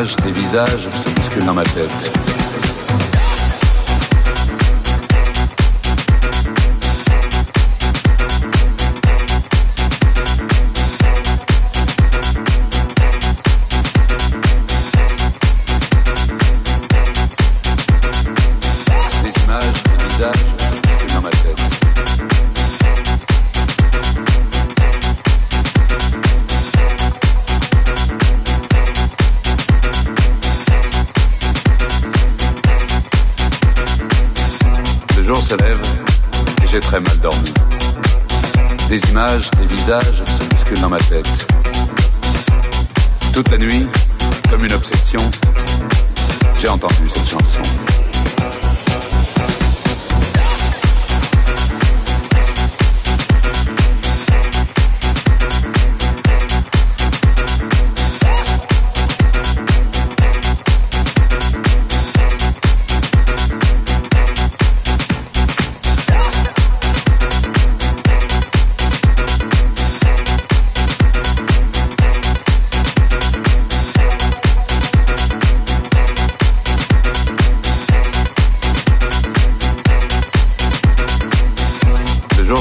Des visages se bousculent dans ma tête. Des images, des visages se bousculent dans ma tête. Toute la nuit, comme une obsession, j'ai entendu cette chanson.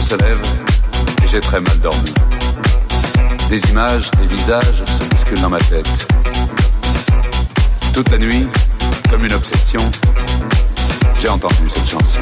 Se lève et j'ai très mal dormi. Des images, des visages se bousculent dans ma tête. Toute la nuit, comme une obsession, j'ai entendu cette chanson.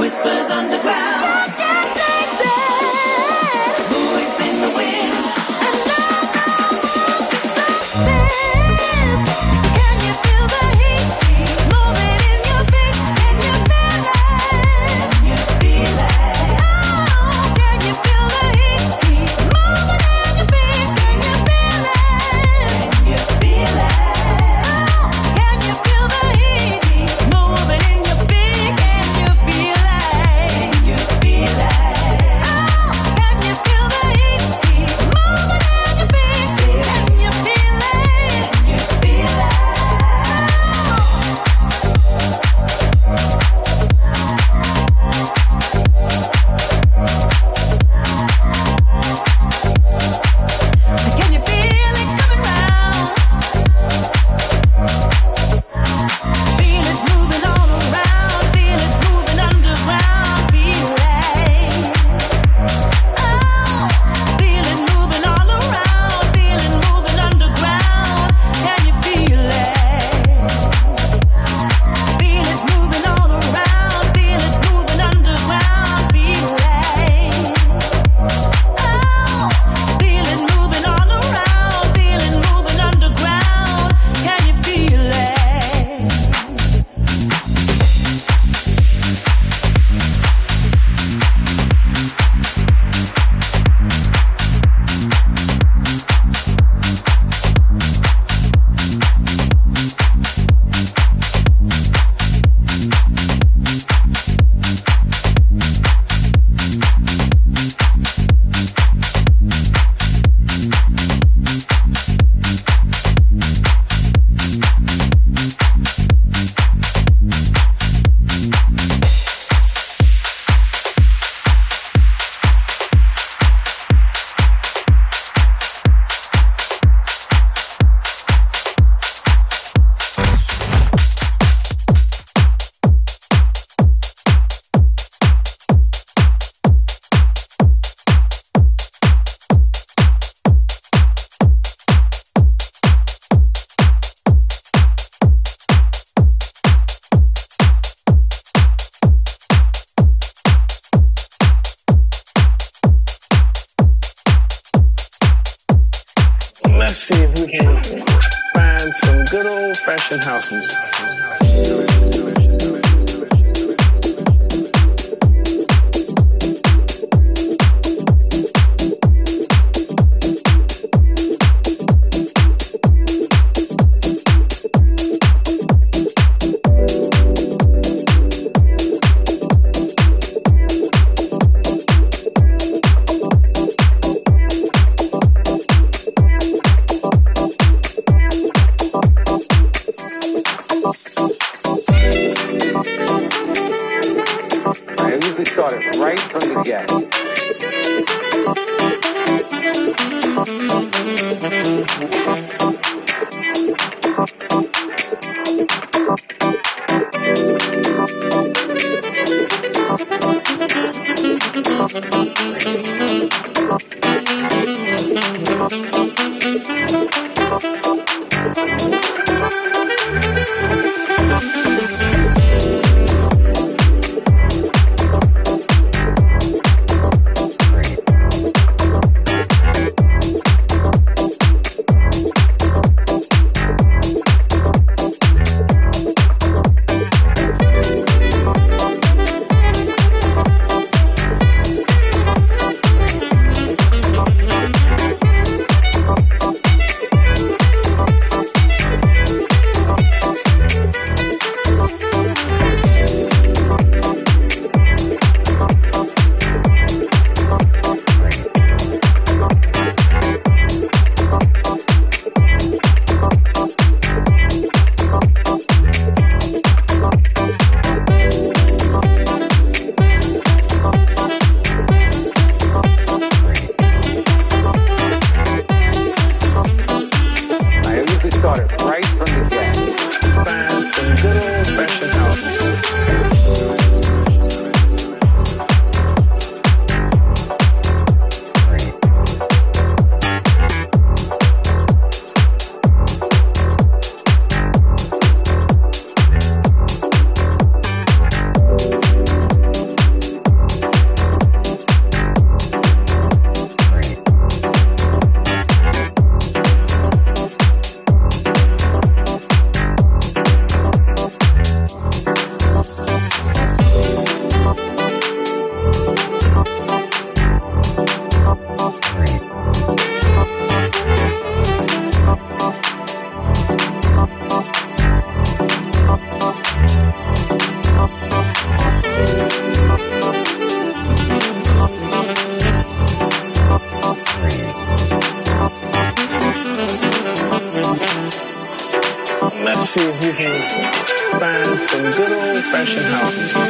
Whispers underground. depression help?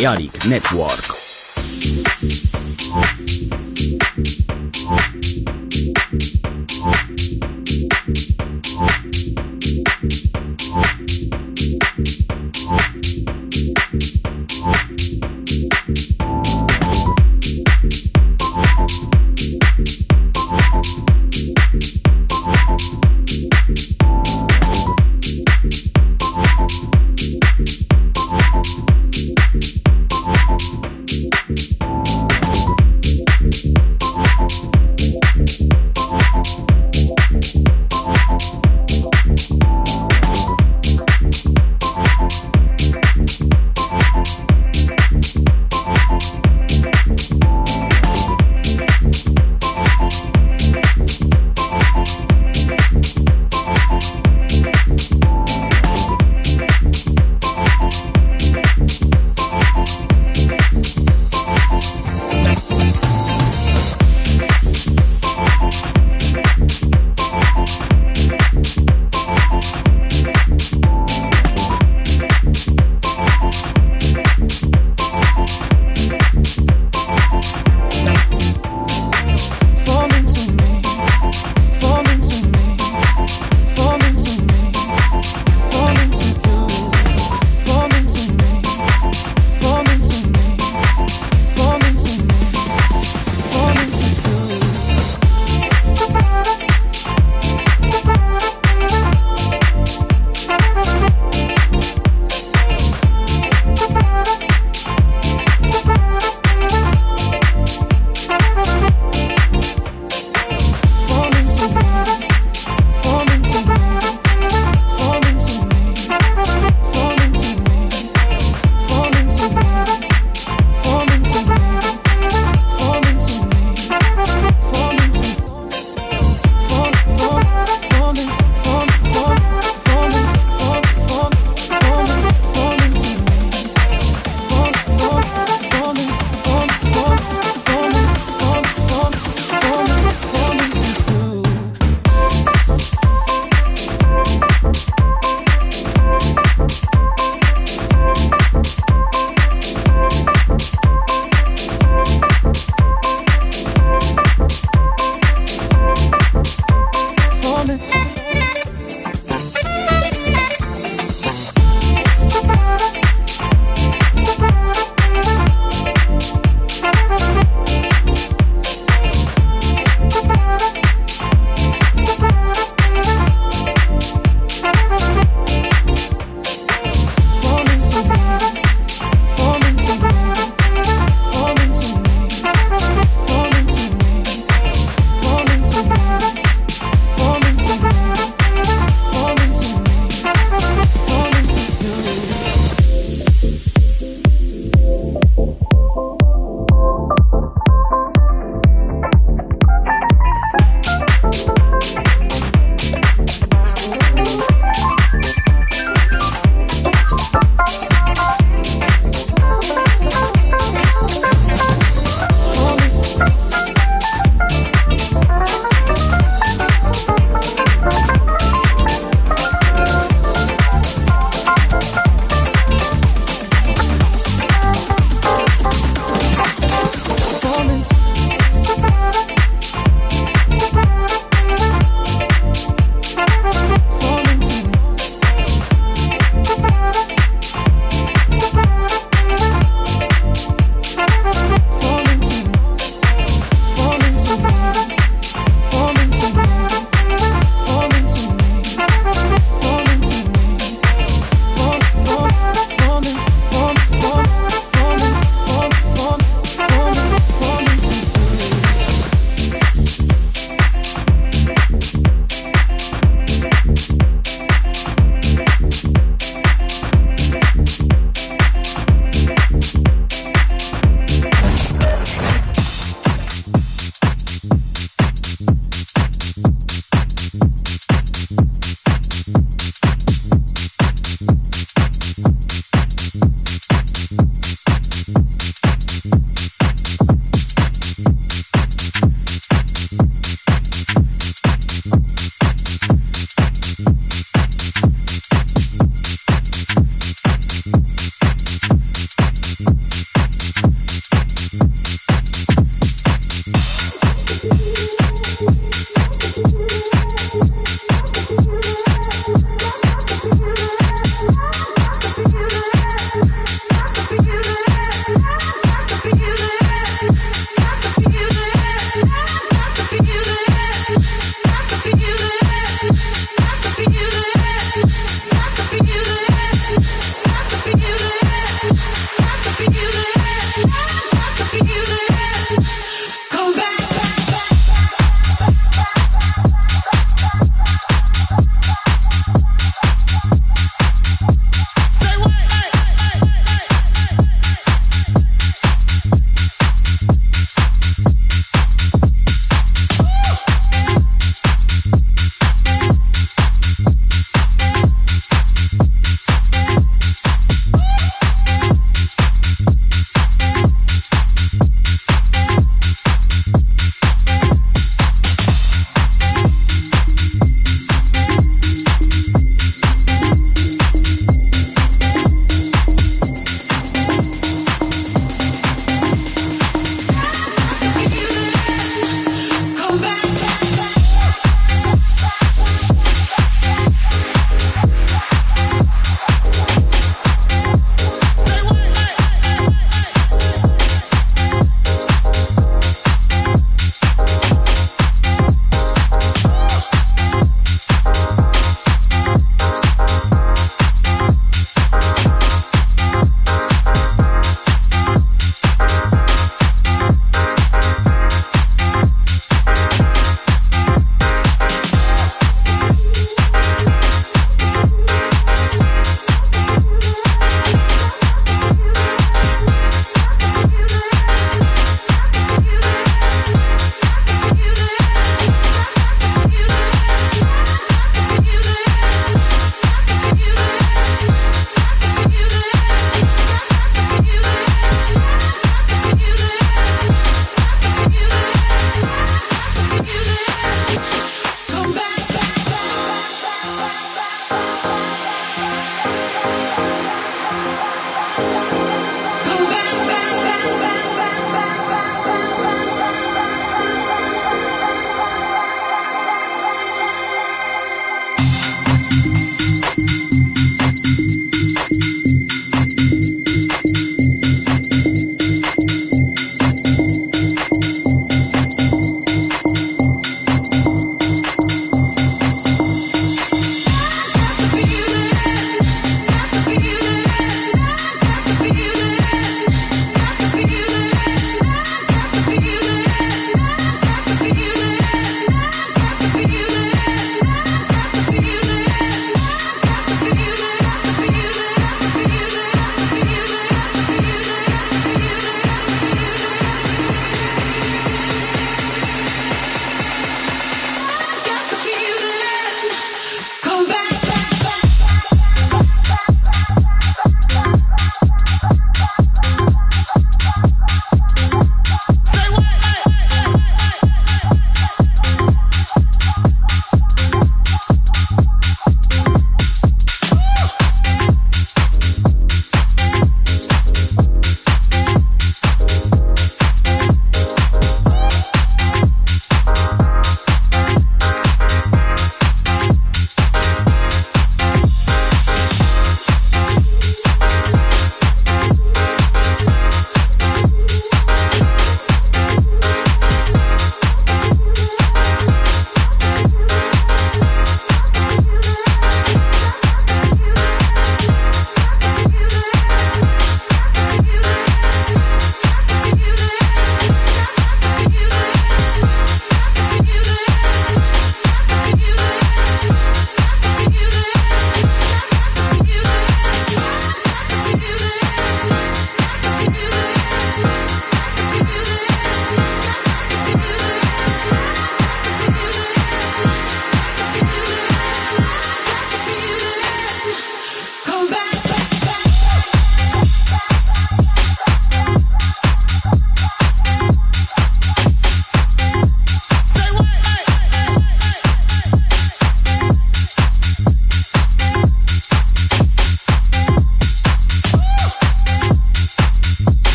Balearic Network.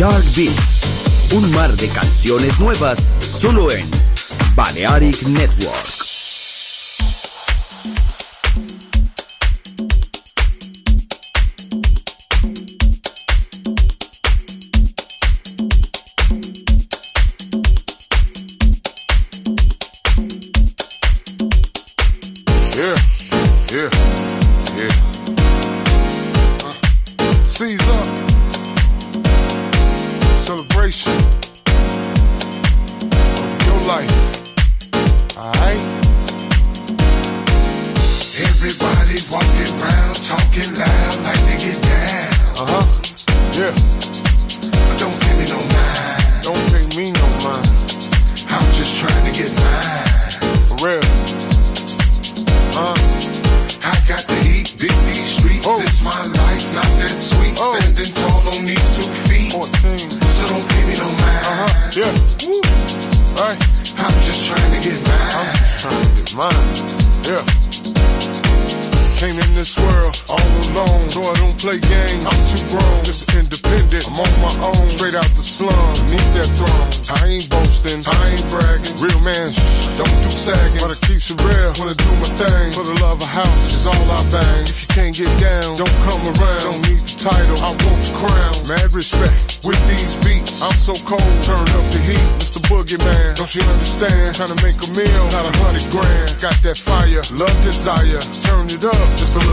Shark Beats, un mar de canciones nuevas solo en Balearic Network.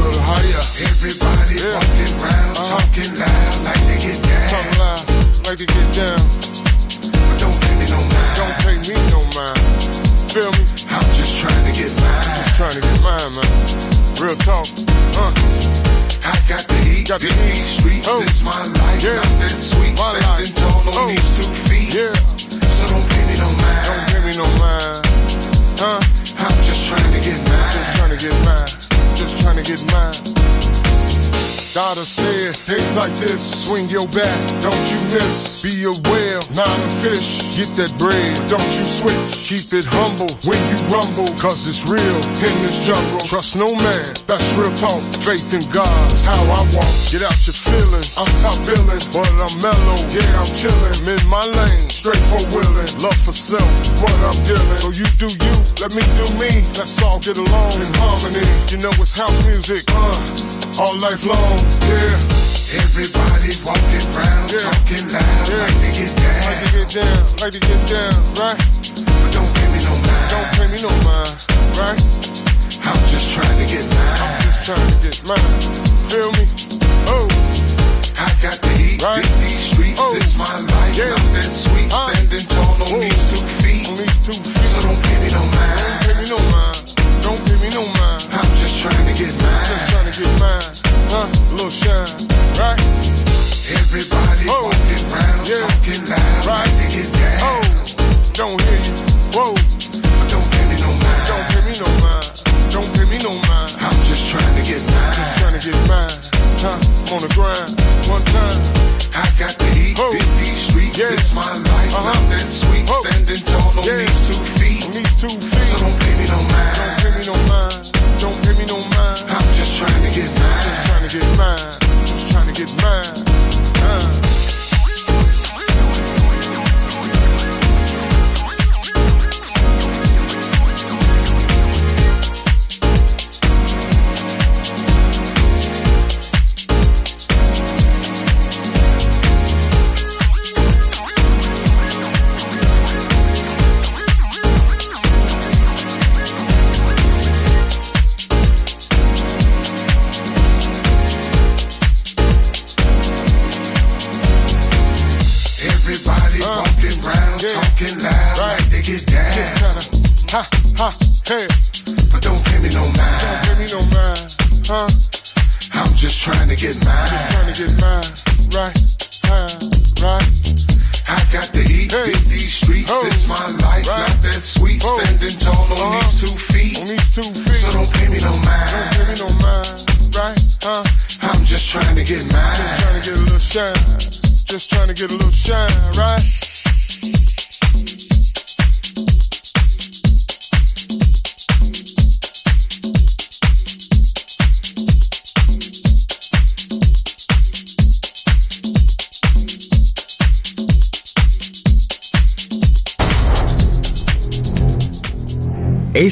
Little higher. Everybody yeah. walking around, uh, talking loud, like they get down. Talking loud, like they get down. But don't pay me no mind. Don't pay me no mind. Feel me? I'm just trying to get mine. Just trying to get mine, man. Real talk. huh? I got the heat, got the heat. streets. Oh. This my life, yeah. not that sweet. My Standing life. tall on oh. these two feet. Yeah. So don't pay me no mind. Don't pay me no mind. Huh? I'm just trying to get mine. Just trying to get mine. Just trying to get mine. Daughter said, things like this, swing your bat, don't you miss. Be a whale, not a fish. Get that bread, don't you switch. Keep it humble when you rumble, cause it's real in this jungle. Trust no man, that's real talk. Faith in God is how I walk. Get out your feelings, I'm top billing, but I'm mellow. Yeah, I'm chillin', in my lane, straight for willing. Love for self, what I'm dealing. So you do you, let me do me. Let's all get along in harmony. You know it's house music, uh, all life long yeah. Everybody walking around, yeah. talking loud, yeah. like to get down. Like to get down, like to get down, right? But don't pay me no mind. Don't pay me no mind, right? I'm just trying to get mine. I'm just trying to get mine. Feel me? Oh. I got the heat, right? these streets. Oh. This my life, yeah. I'm that sweet. Uh. Standing tall on oh. these two feet. On these two feet. So don't pay me no mind. Don't pay me no mind. Don't pay me no mind. I'm just trying to get mine. Just trying to get mine huh? A little shine, right? Everybody oh. walking yeah. talking loud, right? They get down. Oh, don't hear you. Whoa. Don't me no mind. Don't me no mind. Don't me no mind. I'm just trying to get mine. Just trying to get mine. Huh? On the grind, one time. I got the heat, oh. these streets. Yeah. It's my life, uh-huh. not that sweet. Oh. Standing tall